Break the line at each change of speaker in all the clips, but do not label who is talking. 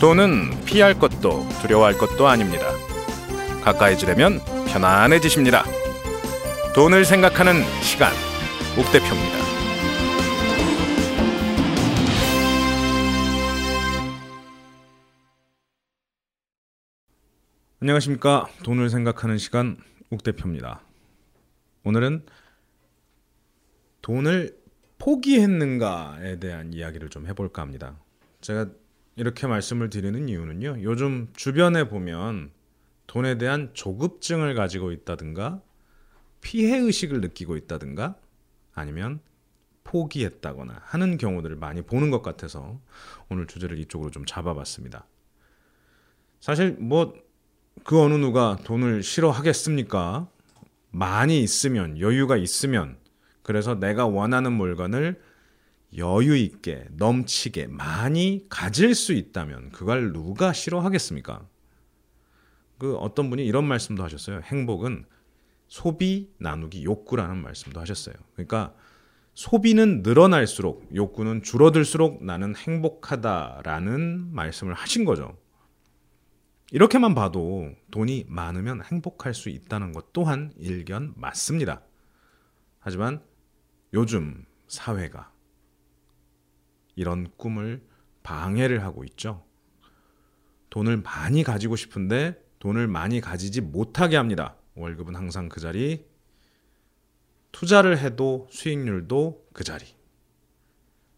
돈은 피할 것도 두려워할 것도 아닙니다. 가까이 지려면 편안해지십니다. 돈을 생각하는 시간, 옥 대표입니다. 안녕하십니까. 돈을 생각하는 시간, 옥 대표입니다. 오늘은 돈을 포기했는가에 대한 이야기를 좀 해볼까 합니다. 제가 이렇게 말씀을 드리는 이유는요. 요즘 주변에 보면 돈에 대한 조급증을 가지고 있다든가 피해 의식을 느끼고 있다든가 아니면 포기했다거나 하는 경우들을 많이 보는 것 같아서 오늘 주제를 이쪽으로 좀 잡아봤습니다. 사실 뭐 그 어느 누가 돈을 싫어하겠습니까? 많이 있으면 여유가 있으면 그래서 내가 원하는 물건을 여유 있게 넘치게 많이 가질 수 있다면 그걸 누가 싫어하겠습니까? 그 어떤 분이 이런 말씀도 하셨어요. 행복은 소비 나누기 욕구라는 말씀도 하셨어요. 그러니까 소비는 늘어날수록 욕구는 줄어들수록 나는 행복하다라는 말씀을 하신 거죠. 이렇게만 봐도 돈이 많으면 행복할 수 있다는 것 또한 일견 맞습니다. 하지만 요즘 사회가 이런 꿈을 방해를 하고 있죠. 돈을 많이 가지고 싶은데 돈을 많이 가지지 못하게 합니다. 월급은 항상 그 자리, 투자를 해도 수익률도 그 자리,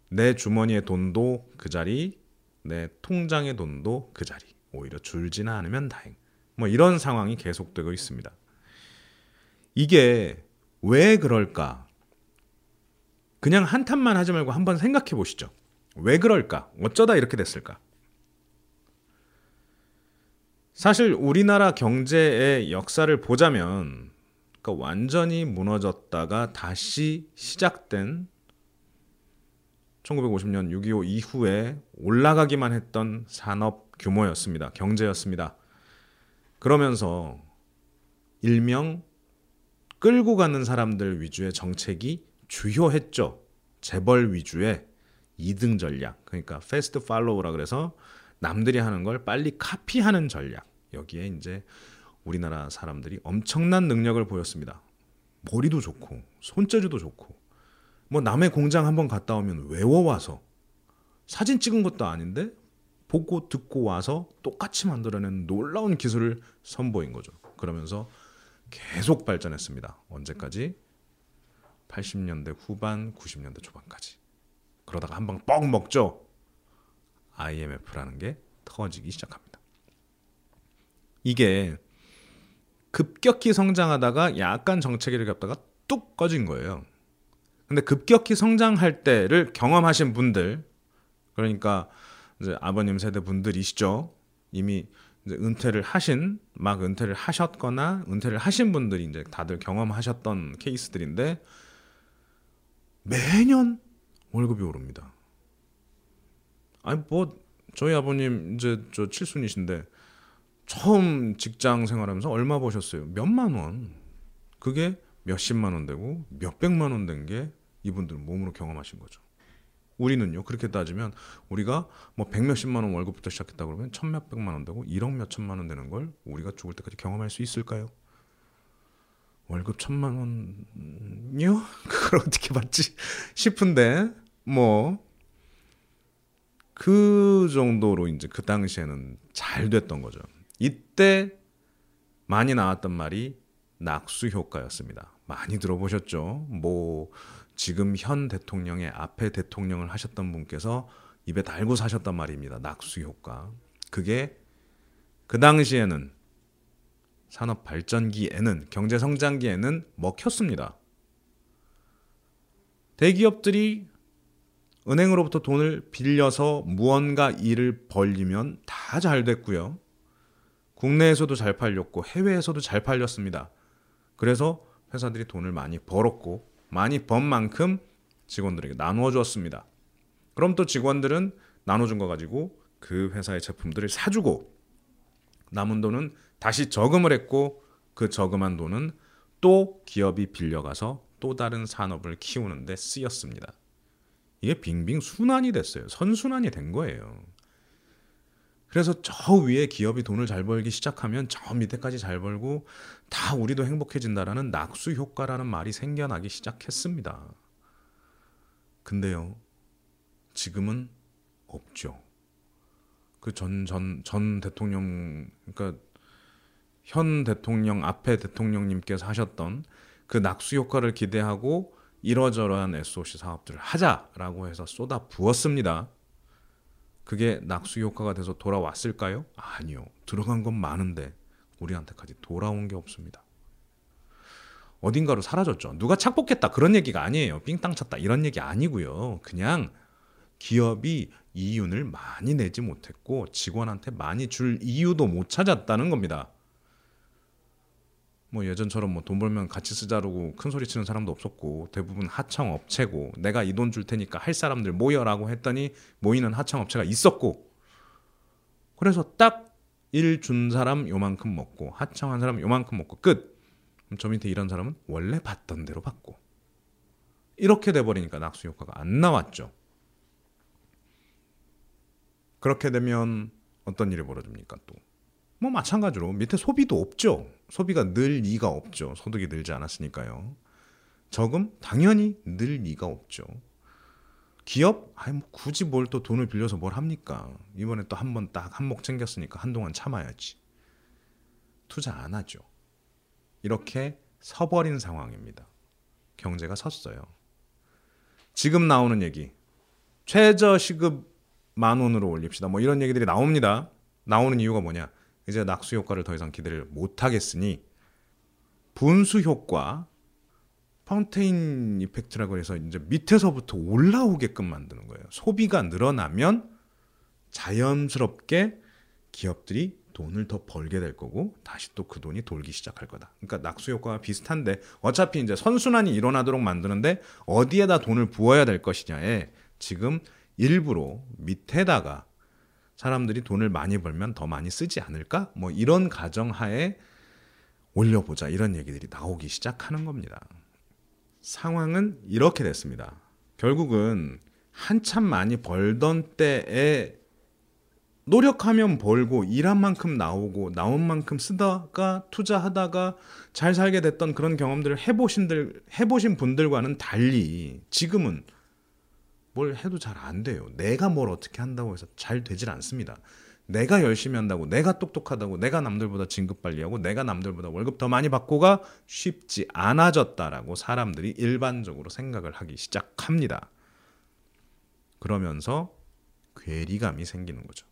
내 주머니의 돈도 그 자리, 내 통장의 돈도 그 자리. 오히려 줄지는 않으면 다행. 뭐 이런 상황이 계속되고 있습니다. 이게 왜 그럴까? 그냥 한탄만 하지 말고 한번 생각해 보시죠. 왜 그럴까? 어쩌다 이렇게 됐을까? 사실 우리나라 경제의 역사를 보자면 그러니까 완전히 무너졌다가 다시 시작된 1950년 6.25 이후에 올라가기만 했던 산업 규모였습니다. 경제였습니다. 그러면서 일명 끌고 가는 사람들 위주의 정책이 주요했죠. 재벌 위주의 2등 전략. 그러니까 패스트 팔로우라 그래서 남들이 하는 걸 빨리 카피하는 전략. 여기에 이제 우리나라 사람들이 엄청난 능력을 보였습니다. 머리도 좋고 손재주도 좋고 뭐 남의 공장 한번 갔다 오면 외워와서 사진 찍은 것도 아닌데 보고 듣고 와서 똑같이 만들어낸 놀라운 기술을 선보인 거죠. 그러면서 계속 발전했습니다. 언제까지? 80년대 후반, 90년대 초반까지. 그러다가 한 방 뻥 먹죠. IMF라는 게 터지기 시작합니다. 이게 급격히 성장하다가 약간 정체기를 겪다가 뚝 꺼진 거예요. 근데 급격히 성장할 때를 경험하신 분들, 그러니까 이제 아버님 세대 분들이시죠. 이미 은퇴를 하신, 막 은퇴를 하셨거나 은퇴를 하신 분들이 이제 다들 경험하셨던 케이스들인데 매년 월급이 오릅니다. 아니 뭐 저희 아버님 이제 저 칠순이신데 처음 직장 생활하면서 얼마 버셨어요? 몇만 원. 그게 몇십만 원 되고 몇백만 원 된 게 이분들 몸으로 경험하신 거죠. 우리는요 그렇게 따지면 우리가 뭐 백몇십만 원 월급부터 시작했다 그러면 천몇백만 원 되고 일억 몇천만 원 되는 걸 우리가 죽을 때까지 경험할 수 있을까요? 월급 천만 원요? 그걸 어떻게 받지 싶은데 뭐 그 정도로 이제 그 당시에는 잘 됐던 거죠. 이때 많이 나왔던 말이 낙수 효과였습니다. 많이 들어보셨죠? 뭐 지금 현 대통령의 앞에 대통령을 하셨던 분께서 입에 달고 사셨단 말입니다. 낙수 효과. 그게 그 당시에는 산업 발전기에는 경제 성장기에는 먹혔습니다. 대기업들이 은행으로부터 돈을 빌려서 무언가 일을 벌리면 다 잘 됐고요. 국내에서도 잘 팔렸고 해외에서도 잘 팔렸습니다. 그래서 회사들이 돈을 많이 벌었고 많이 번 만큼 직원들에게 나누어 주었습니다. 그럼 또 직원들은 나눠준 거 가지고 그 회사의 제품들을 사주고 남은 돈은 다시 저금을 했고 그 저금한 돈은 또 기업이 빌려가서 또 다른 산업을 키우는데 쓰였습니다. 이게 빙빙 순환이 됐어요. 선순환이 된 거예요. 그래서 저 위에 기업이 돈을 잘 벌기 시작하면 저 밑에까지 잘 벌고 다 우리도 행복해진다라는 낙수 효과라는 말이 생겨나기 시작했습니다. 근데요, 지금은 없죠. 그 전 전 전 대통령 그러니까 현 대통령 앞에 대통령님께서 하셨던 그 낙수 효과를 기대하고 이러저러한 SOC 사업들을 하자라고 해서 쏟아 부었습니다. 그게 낙수 효과가 돼서 돌아왔을까요? 아니요. 들어간 건 많은데 우리한테까지 돌아온 게 없습니다. 어딘가로 사라졌죠. 누가 착복했다 그런 얘기가 아니에요. 삥땅 쳤다 이런 얘기 아니고요. 그냥 기업이 이윤을 많이 내지 못했고 직원한테 많이 줄 이유도 못 찾았다는 겁니다. 뭐 예전처럼 뭐 돈 벌면 같이 쓰자고 큰 소리 치는 사람도 없었고 대부분 하청 업체고 내가 이 돈 줄 테니까 할 사람들 모여라고 했더니 모이는 하청 업체가 있었고 그래서 딱 일 준 사람 요만큼 먹고 하청한 사람 요만큼 먹고 끝. 저 밑에 이런 사람은 원래 받던 대로 받고 이렇게 돼 버리니까 낙수 효과가 안 나왔죠. 그렇게 되면 어떤 일이 벌어집니까 또? 뭐 마찬가지로 밑에 소비도 없죠. 소비가 늘 리가 없죠. 소득이 늘지 않았으니까요. 저금 당연히 늘 리가 없죠. 기업 아니 뭐 굳이 뭘 또 돈을 빌려서 뭘 합니까? 이번에 또 한 번 딱 한몫 챙겼으니까 한동안 참아야지. 투자 안 하죠. 이렇게 서버린 상황입니다. 경제가 섰어요. 지금 나오는 얘기 최저 시급 만 원으로 올립시다. 뭐 이런 얘기들이 나옵니다. 나오는 이유가 뭐냐? 이제 낙수 효과를 더 이상 기대를 못 하겠으니 분수 효과 파운테인 이펙트라고 해서 이제 밑에서부터 올라오게끔 만드는 거예요. 소비가 늘어나면 자연스럽게 기업들이 돈을 더 벌게 될 거고 다시 또 그 돈이 돌기 시작할 거다. 그러니까 낙수 효과와 비슷한데 어차피 이제 선순환이 일어나도록 만드는데 어디에다 돈을 부어야 될 것이냐에 지금 일부러 밑에다가 사람들이 돈을 많이 벌면 더 많이 쓰지 않을까? 뭐 이런 가정하에 올려보자 이런 얘기들이 나오기 시작하는 겁니다. 상황은 이렇게 됐습니다. 결국은 한참 많이 벌던 때에 노력하면 벌고 일한 만큼 나오고 나온 만큼 쓰다가 투자하다가 잘 살게 됐던 그런 경험들을 해보신들 해보신 분들과는 달리 지금은 뭘 해도 잘 안 돼요. 내가 뭘 어떻게 한다고 해서 잘 되질 않습니다. 내가 열심히 한다고, 내가 똑똑하다고, 내가 남들보다 진급 빨리 하고, 내가 남들보다 월급 더 많이 받고가 쉽지 않아졌다라고 사람들이 일반적으로 생각을 하기 시작합니다. 그러면서 괴리감이 생기는 거죠.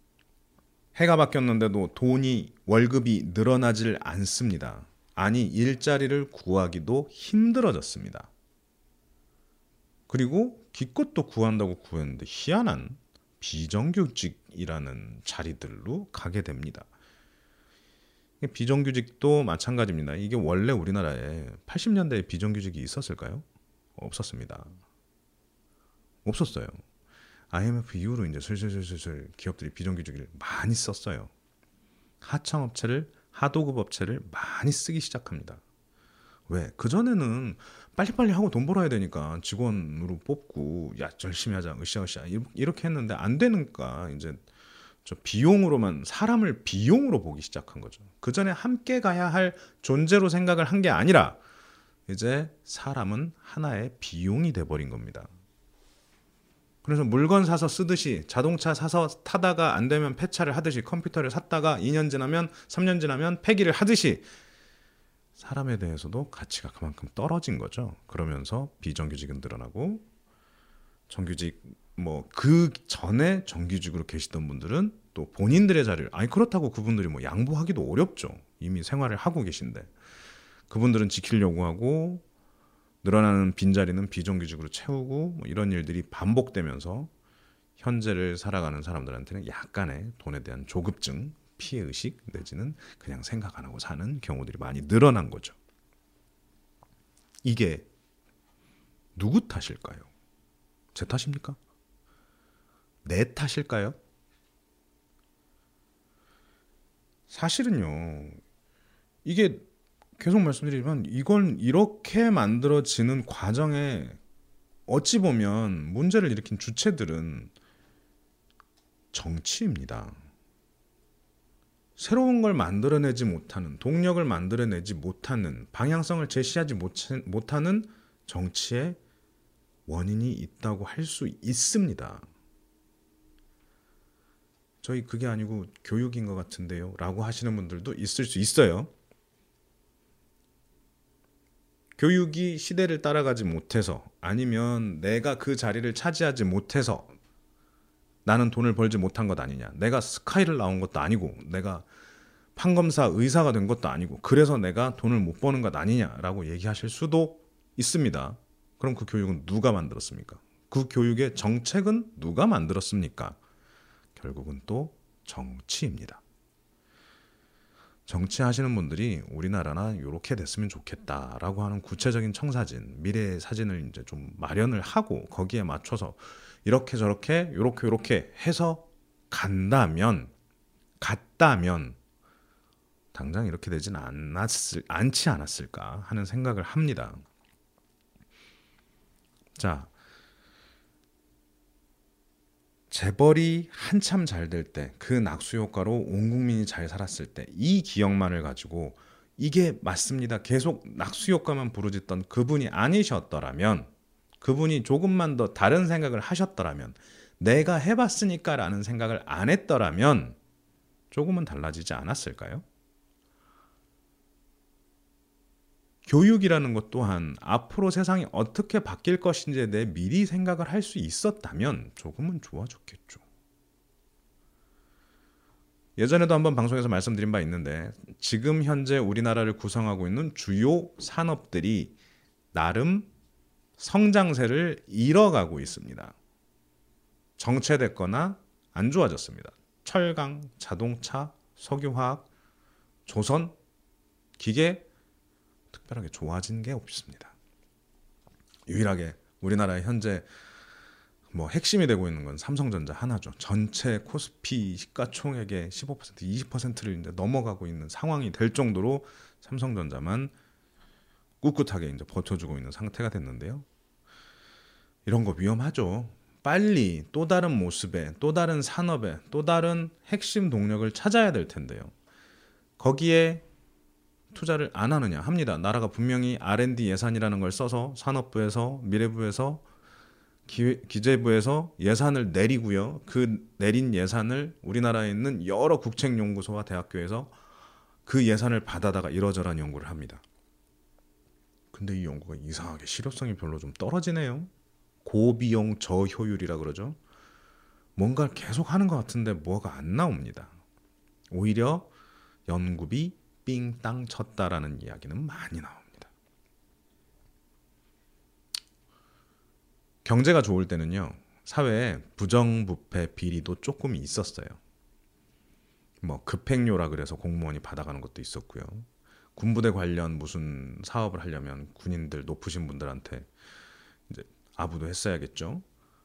해가 바뀌었는데도 돈이, 월급이 늘어나질 않습니다. 아니, 일자리를 구하기도 힘들어졌습니다. 그리고 기껏 또 구한다고 구했는데 희한한 비정규직이라는 자리들로 가게 됩니다. 비정규직도 마찬가지입니다. 이게 원래 우리나라에 80년대에 비정규직이 있었을까요? 없었습니다. 없었어요. IMF 이후로 이제 슬슬슬슬 기업들이 비정규직을 많이 썼어요. 하청업체를 하도급 업체를 많이 쓰기 시작합니다. 왜? 그전에는 빨리빨리 하고 돈 벌어야 되니까 직원으로 뽑고 야 열심히 하자 으쌰으쌰 이렇게 했는데 안 되니까 이제 저 비용으로만 사람을 비용으로 보기 시작한 거죠. 그 전에 함께 가야 할 존재로 생각을 한 게 아니라 이제 사람은 하나의 비용이 돼 버린 겁니다. 그래서 물건 사서 쓰듯이 자동차 사서 타다가 안 되면 폐차를 하듯이 컴퓨터를 샀다가 2년 지나면 3년 지나면 폐기를 하듯이 사람에 대해서도 가치가 그만큼 떨어진 거죠. 그러면서 비정규직은 늘어나고 정규직 뭐 그 전에 정규직으로 계시던 분들은 또 본인들의 자리를 아니 그렇다고 그분들이 뭐 양보하기도 어렵죠. 이미 생활을 하고 계신데 그분들은 지키려고 하고 늘어나는 빈자리는 비정규직으로 채우고 뭐 이런 일들이 반복되면서 현재를 살아가는 사람들한테는 약간의 돈에 대한 조급증 피해 의식 내지는 그냥 생각 안 하고 사는 경우들이 많이 늘어난 거죠. 이게 누구 탓일까요? 제 탓입니까? 내 탓일까요? 사실은요. 이게 계속 말씀드리지만 이건 이렇게 만들어지는 과정에 어찌 보면 문제를 일으킨 주체들은 정치입니다. 새로운 걸 만들어내지 못하는 동력을 만들어내지 못하는 방향성을 제시하지 못하는 정치의 원인이 있다고 할 수 있습니다. 저희 그게 아니고 교육인 것 같은데요. 라고 하시는 분들도 있을 수 있어요. 교육이 시대를 따라가지 못해서 아니면 내가 그 자리를 차지하지 못해서 나는 돈을 벌지 못한 것 아니냐. 내가 스카이를 나온 것도 아니고 내가 판검사 의사가 된 것도 아니고 그래서 내가 돈을 못 버는 것 아니냐라고 얘기하실 수도 있습니다. 그럼 그 교육은 누가 만들었습니까? 그 교육의 정책은 누가 만들었습니까? 결국은 또 정치입니다. 정치하시는 분들이 우리나라나 이렇게 됐으면 좋겠다라고 하는 구체적인 청사진, 미래의 사진을 이제 좀 마련을 하고 거기에 맞춰서 이렇게 저렇게 이렇게 이렇게 해서 간다면 갔다면 당장 이렇게 되진 않았을 않지 않았을까 하는 생각을 합니다. 자, 재벌이 한참 잘 될 때 그 낙수 효과로 온 국민이 잘 살았을 때 이 기억만을 가지고 이게 맞습니다. 계속 낙수 효과만 부르짖던 그분이 아니셨더라면 그분이 조금만 더 다른 생각을 하셨더라면 내가 해봤으니까 라는 생각을 안 했더라면 조금은 달라지지 않았을까요? 교육이라는 것 또한 앞으로 세상이 어떻게 바뀔 것인지에 대해 미리 생각을 할 수 있었다면 조금은 좋아졌겠죠. 예전에도 한번 방송에서 말씀드린 바 있는데 지금 현재 우리나라를 구성하고 있는 주요 산업들이 나름 성장세를 잃어가고 있습니다. 정체됐거나 안 좋아졌습니다. 철강, 자동차, 석유화학, 조선, 기계 특별하게 좋아진 게 없습니다. 유일하게 우리나라의 현재 뭐 핵심이 되고 있는 건 삼성전자 하나죠. 전체 코스피 시가총액의 15% 20%를 이제 넘어가고 있는 상황이 될 정도로 삼성전자만 꿋꿋하게 이제 버텨주고 있는 상태가 됐는데요. 이런 거 위험하죠. 빨리 또 다른 모습에, 또 다른 산업에, 또 다른 핵심 동력을 찾아야 될 텐데요. 거기에 투자를 안 하느냐 합니다. 나라가 분명히 R&D 예산이라는 걸 써서 산업부에서 미래부에서 기, 기재부에서 예산을 내리고요. 그 내린 예산을 우리나라에 있는 여러 국책연구소와 대학교에서 그 예산을 받아다가 이러저러한 연구를 합니다. 근데 이 연구가 이상하게 실효성이 별로 좀 떨어지네요. 고비용 저효율이라 그러죠. 뭔가를 계속 하는 것 같은데 뭐가 안 나옵니다. 오히려 연구비 삥땅 쳤다라는 이야기는 많이 나옵니다. 경제가 좋을 때는요. 사회에 부정부패 비리도 조금 있었어요. 뭐 급행료라 그래서 공무원이 받아가는 것도 있었고요. 군부대 관련 무슨 사업을 하려면 군인들 높으신 분들한테 아부도 했어야겠죠.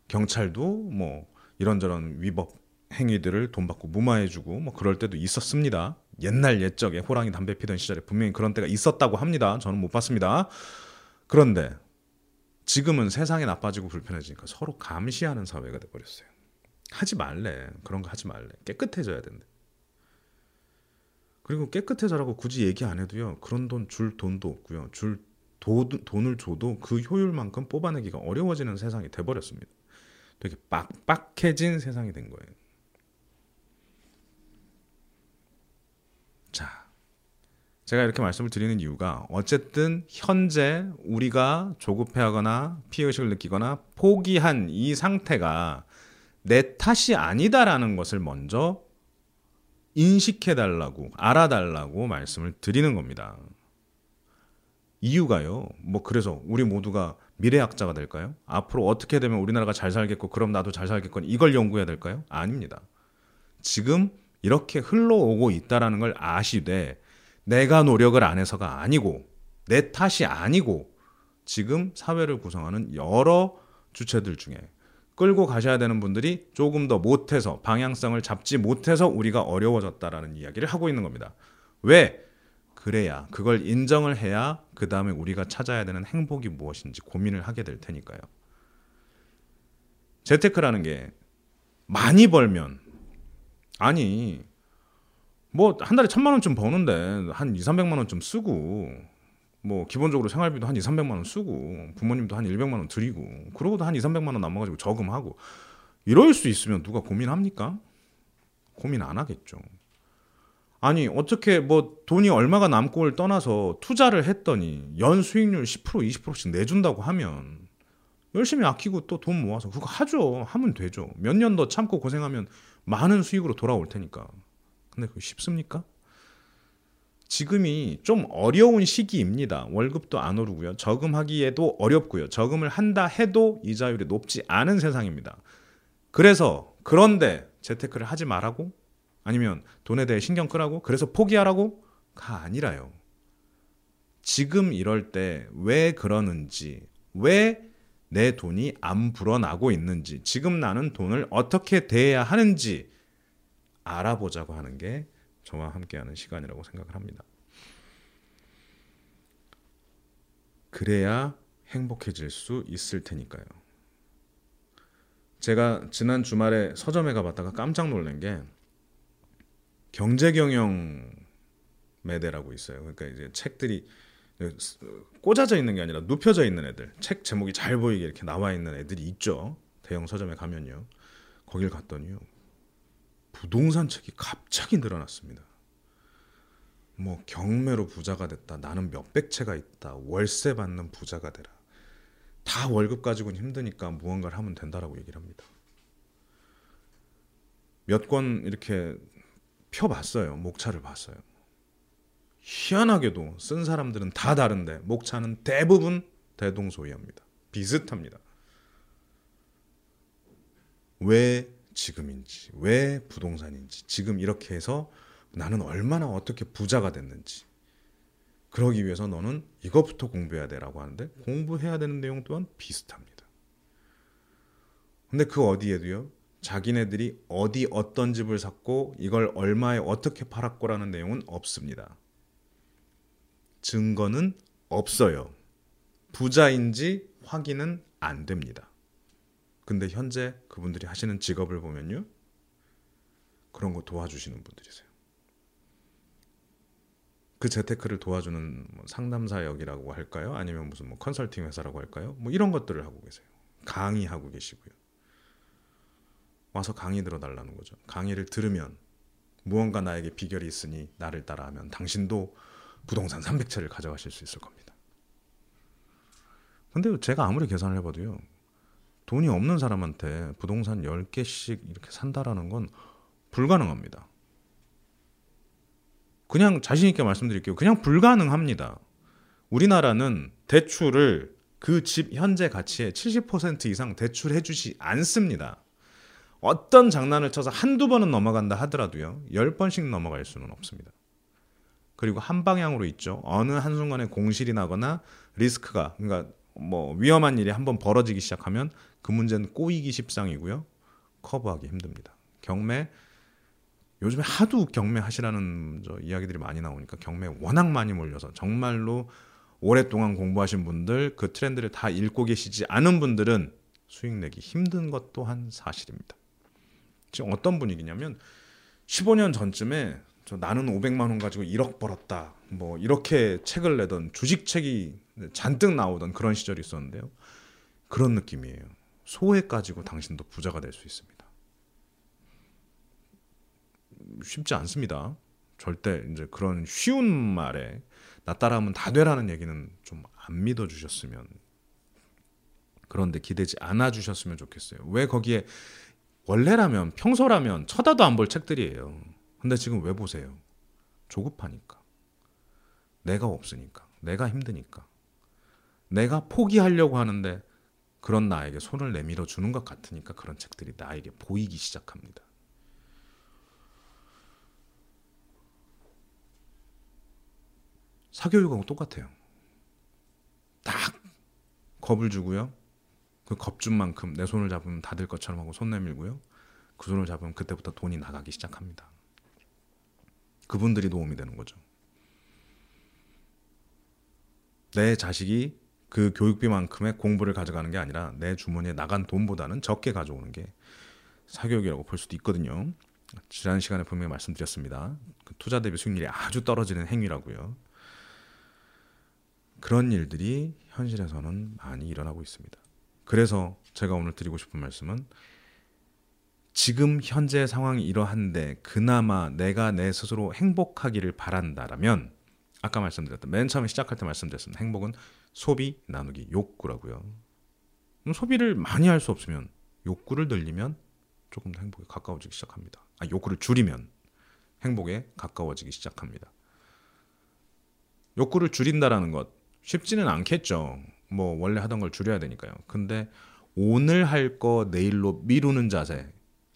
경찰도 뭐 이런저런 위법 행위들을 돈 받고 무마해주고 뭐 그럴 때도 있었습니다. 옛날 옛적에 호랑이 담배 피던 시절에 분명히 그런 때가 있었다고 합니다. 저는 못 봤습니다. 그런데 지금은 세상이 나빠지고 불편해지니까 서로 감시하는 사회가 돼버렸어요. 하지 말래. 그런 거 하지 말래. 깨끗해져야 된대. 그리고 깨끗해져라고 굳이 얘기 안 해도요. 그런 돈 줄 돈도 없고요. 줄 도, 돈을 줘도 그 효율만큼 뽑아내기가 어려워지는 세상이 돼버렸습니다. 되게 빡빡해진 세상이 된 거예요. 자, 제가 이렇게 말씀을 드리는 이유가 어쨌든 현재 우리가 조급해하거나 피해의식을 느끼거나 포기한 이 상태가 내 탓이 아니다라는 것을 먼저 인식해달라고, 알아달라고 말씀을 드리는 겁니다. 이유가요. 뭐 그래서 우리 모두가 미래학자가 될까요? 앞으로 어떻게 되면 우리나라가 잘 살겠고 그럼 나도 잘 살겠건 이걸 연구해야 될까요? 아닙니다. 지금 이렇게 흘러오고 있다라는 걸 아시되 내가 노력을 안 해서가 아니고 내 탓이 아니고 지금 사회를 구성하는 여러 주체들 중에 끌고 가셔야 되는 분들이 조금 더 못해서 방향성을 잡지 못해서 우리가 어려워졌다라는 이야기를 하고 있는 겁니다. 왜? 그래야 그걸 인정을 해야 그 다음에 우리가 찾아야 되는 행복이 무엇인지 고민을 하게 될 테니까요. 재테크라는 게 많이 벌면 아니 뭐 한 달에 천만 원쯤 버는데 한 2, 300만 원쯤 쓰고 뭐 기본적으로 생활비도 한 2, 300만 원 쓰고 부모님도 한 100만 원 드리고 그러고도 한 2, 300만 원 남아 가지고 저금하고 이럴 수 있으면 누가 고민합니까? 고민 안 하겠죠. 아니 어떻게 뭐 돈이 얼마가 남고를 떠나서 투자를 했더니 연 수익률 10% 20%씩 내준다고 하면 열심히 아끼고 또 돈 모아서 그거 하죠 하면 되죠 몇 년 더 참고 고생하면 많은 수익으로 돌아올 테니까 근데 그거 쉽습니까? 지금이 좀 어려운 시기입니다. 월급도 안 오르고요. 저금하기에도 어렵고요. 저금을 한다 해도 이자율이 높지 않은 세상입니다. 그래서 그런데 재테크를 하지 말라고 아니면 돈에 대해 신경 끄라고 그래서 포기하라고 가 아니라요. 지금 이럴 때 왜 그러는지 왜 내 돈이 안 불어나고 있는지 지금 나는 돈을 어떻게 대해야 하는지 알아보자고 하는 게 저와 함께하는 시간이라고 생각을 합니다. 그래야 행복해질 수 있을 테니까요. 제가 지난 주말에 서점에 가봤다가 깜짝 놀란 게 경제 경영 매대라고 있어요. 그러니까 이제 책들이 꽂아져 있는 게 아니라 눕혀져 있는 애들, 책 제목이 잘 보이게 이렇게 나와 있는 애들이 있죠. 대형 서점에 가면요. 거길 갔더니요. 부동산 책이 갑자기 늘어났습니다. 뭐 경매로 부자가 됐다. 나는 몇백 채가 있다. 월세 받는 부자가 되라. 다 월급 가지고는 힘드니까 무언가를 하면 된다라고 얘기를 합니다. 몇 권 이렇게 펴봤어요. 목차를 봤어요. 희한하게도 쓴 사람들은 다 다른데 목차는 대부분 대동소이합니다. 비슷합니다. 왜 지금인지, 왜 부동산인지, 지금 이렇게 해서 나는 얼마나 어떻게 부자가 됐는지. 그러기 위해서 너는 이것부터 공부해야 돼라고 하는데 공부해야 되는 내용 또한 비슷합니다. 근데 그 어디에도요. 자기네들이 어디 어떤 집을 샀고 이걸 얼마에 어떻게 팔았고라는 내용은 없습니다. 증거는 없어요. 부자인지 확인은 안 됩니다. 근데 현재 그분들이 하시는 직업을 보면요. 그런 거 도와주시는 분들이세요. 그 재테크를 도와주는 뭐 상담사 역이라고 할까요? 아니면 무슨 뭐 컨설팅 회사라고 할까요? 뭐 이런 것들을 하고 계세요. 강의하고 계시고요. 와서 강의 들어달라는 거죠. 강의를 들으면 무언가 나에게 비결이 있으니 나를 따라하면 당신도 부동산 300채를 가져가실 수 있을 겁니다. 근데 제가 아무리 계산을 해봐도요. 돈이 없는 사람한테 부동산 10개씩 이렇게 산다라는 건 불가능합니다. 그냥 자신있게 말씀드릴게요. 그냥 불가능합니다. 우리나라는 대출을 그 집 현재 가치의 70% 이상 대출해 주지 않습니다. 어떤 장난을 쳐서 한두 번은 넘어간다 하더라도요. 열 번씩 넘어갈 수는 없습니다. 그리고 한 방향으로 있죠. 어느 한순간에 공실이 나거나 리스크가 그러니까 뭐 위험한 일이 한번 벌어지기 시작하면 그 문제는 꼬이기 십상이고요. 커버하기 힘듭니다. 경매 요즘에 하도 경매 하시라는 이야기들이 많이 나오니까 경매 워낙 많이 몰려서 정말로 오랫동안 공부하신 분들 그 트렌드를 다 읽고 계시지 않은 분들은 수익 내기 힘든 것 또한 사실입니다. 지금 어떤 분위기냐면 15년 전쯤에 저 나는 500만 원 가지고 1억 벌었다. 뭐 이렇게 책을 내던 주식 책이 잔뜩 나오던 그런 시절이 있었는데요. 그런 느낌이에요. 소액 가지고 당신도 부자가 될 수 있습니다. 쉽지 않습니다. 절대 이제 그런 쉬운 말에 나 따라하면 다 되라는 얘기는 좀 안 믿어 주셨으면 그런데 기대지 않아 주셨으면 좋겠어요. 왜 거기에 원래라면 평소라면 쳐다도 안 볼 책들이에요. 근데 지금 왜 보세요? 조급하니까. 내가 없으니까. 내가 힘드니까. 내가 포기하려고 하는데 그런 나에게 손을 내밀어 주는 것 같으니까 그런 책들이 나에게 보이기 시작합니다. 사교육하고 똑같아요. 딱 겁을 주고요. 그 겁준 만큼 내 손을 잡으면 다될 것처럼 하고 손 내밀고요. 그 손을 잡으면 그때부터 돈이 나가기 시작합니다. 그분들이 도움이 되는 거죠. 내 자식이 그 교육비만큼의 공부를 가져가는 게 아니라 내 주머니에 나간 돈보다는 적게 가져오는 게 사교육이라고 볼 수도 있거든요. 지난 시간에 분명히 말씀드렸습니다. 그 투자 대비 수익률이 아주 떨어지는 행위라고요. 그런 일들이 현실에서는 많이 일어나고 있습니다. 그래서 제가 오늘 드리고 싶은 말씀은 지금 현재 상황이 이러한데 그나마 내가 내 스스로 행복하기를 바란다라면 아까 말씀드렸던 맨 처음에 시작할 때 말씀드렸습니다. 행복은 소비 나누기 욕구라고요. 소비를 많이 할 수 없으면 욕구를 늘리면 조금 더 행복에 가까워지기 시작합니다. 아, 욕구를 줄이면 행복에 가까워지기 시작합니다. 욕구를 줄인다라는 것 쉽지는 않겠죠. 뭐 원래 하던 걸 줄여야 되니까요. 근데 오늘 할 거 내일로 미루는 자세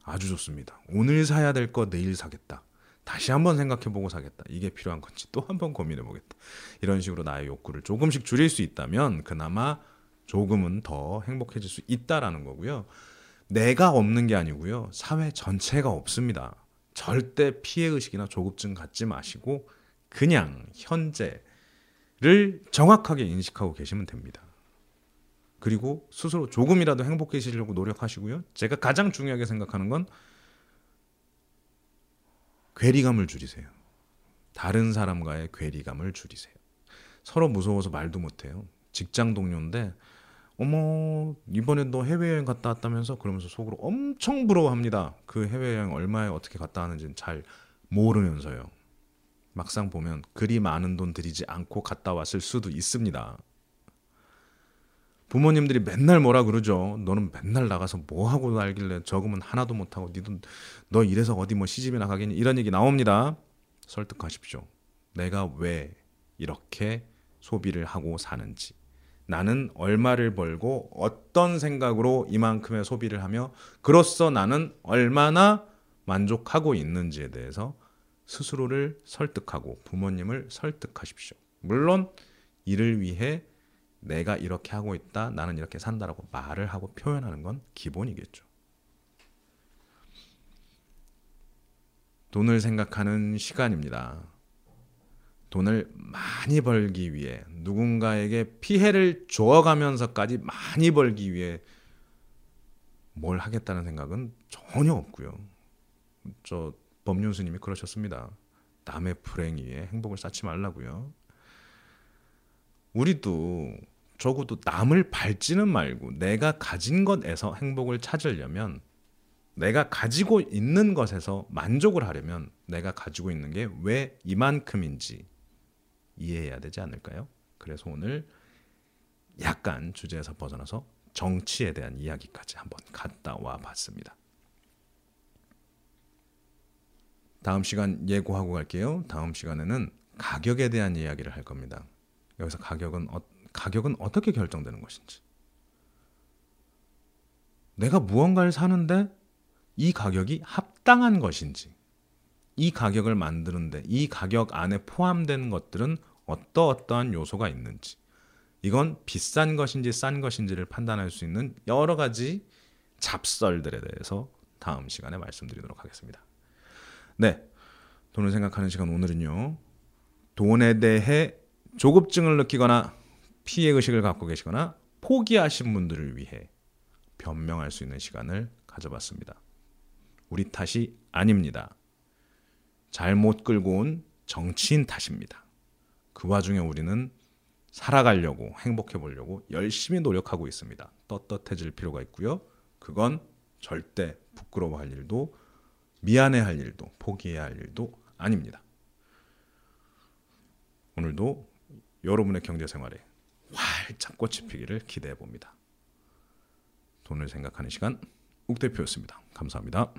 아주 좋습니다. 오늘 사야 될 거 내일 사겠다. 다시 한번 생각해보고 사겠다. 이게 필요한 건지 또 한번 고민해보겠다. 이런 식으로 나의 욕구를 조금씩 줄일 수 있다면 그나마 조금은 더 행복해질 수 있다라는 거고요. 내가 없는 게 아니고요. 사회 전체가 없습니다. 절대 피해 의식이나 조급증 갖지 마시고 그냥 현재 를 정확하게 인식하고 계시면 됩니다. 그리고 스스로 조금이라도 행복해지려고 노력하시고요. 제가 가장 중요하게 생각하는 건 괴리감을 줄이세요. 다른 사람과의 괴리감을 줄이세요. 서로 무서워서 말도 못해요. 직장 동료인데 어머 이번에 너 해외여행 갔다 왔다면서 그러면서 속으로 엄청 부러워합니다. 그 해외여행 얼마에 어떻게 갔다 왔는지는 잘 모르면서요. 막상 보면 그리 많은 돈 들이지 않고 갔다 왔을 수도 있습니다. 부모님들이 맨날 뭐라 그러죠. 너는 맨날 나가서 뭐 하고 알길래 저금은 하나도 못 하고 니도 너 이래서 어디 뭐 시집이나 가겠니 이런 얘기 나옵니다. 설득하십시오. 내가 왜 이렇게 소비를 하고 사는지. 나는 얼마를 벌고 어떤 생각으로 이만큼의 소비를 하며 그로써 나는 얼마나 만족하고 있는지에 대해서 스스로를 설득하고 부모님을 설득하십시오. 물론 이를 위해 내가 이렇게 하고 있다, 나는 이렇게 산다라고 말을 하고 표현하는 건 기본이겠죠. 돈을 생각하는 시간입니다. 돈을 많이 벌기 위해 누군가에게 피해를 줘가면서까지 많이 벌기 위해 뭘 하겠다는 생각은 전혀 없고요. 저 법륜 스님이 그러셨습니다. 남의 불행 위에 행복을 쌓지 말라고요. 우리도 적어도 남을 밟지는 말고 내가 가진 것에서 행복을 찾으려면 내가 가지고 있는 것에서 만족을 하려면 내가 가지고 있는 게 왜 이만큼인지 이해해야 되지 않을까요? 그래서 오늘 약간 주제에서 벗어나서 정치에 대한 이야기까지 한번 갔다 와 봤습니다. 다음 시간 예고하고 갈게요. 다음 시간에는 가격에 대한 이야기를 할 겁니다. 여기서 가격은 어, 가격은 어떻게 결정되는 것인지. 내가 무언가를 사는데 이 가격이 합당한 것인지. 이 가격을 만드는데 이 가격 안에 포함되는 것들은 어떠어떠한 요소가 있는지 이건 비싼 것인지 싼 것인지를 판단할 수 있는 여러 가지 잡설들에 대해서 다음 시간에 말씀드리도록 하겠습니다. 네. 돈을 생각하는 시간 오늘은요. 돈에 대해 조급증을 느끼거나 피해 의식을 갖고 계시거나 포기하신 분들을 위해 변명할 수 있는 시간을 가져봤습니다. 우리 탓이 아닙니다. 잘못 끌고 온 정치인 탓입니다. 그 와중에 우리는 살아가려고 행복해 보려고 열심히 노력하고 있습니다. 떳떳해질 필요가 있고요. 그건 절대 부끄러워할 일도 미안해할 일도 포기해야 할 일도 아닙니다. 오늘도 여러분의 경제 생활에 활짝 꽃이 피기를 기대해 봅니다. 돈을 생각하는 시간 욱 대표였습니다. 감사합니다.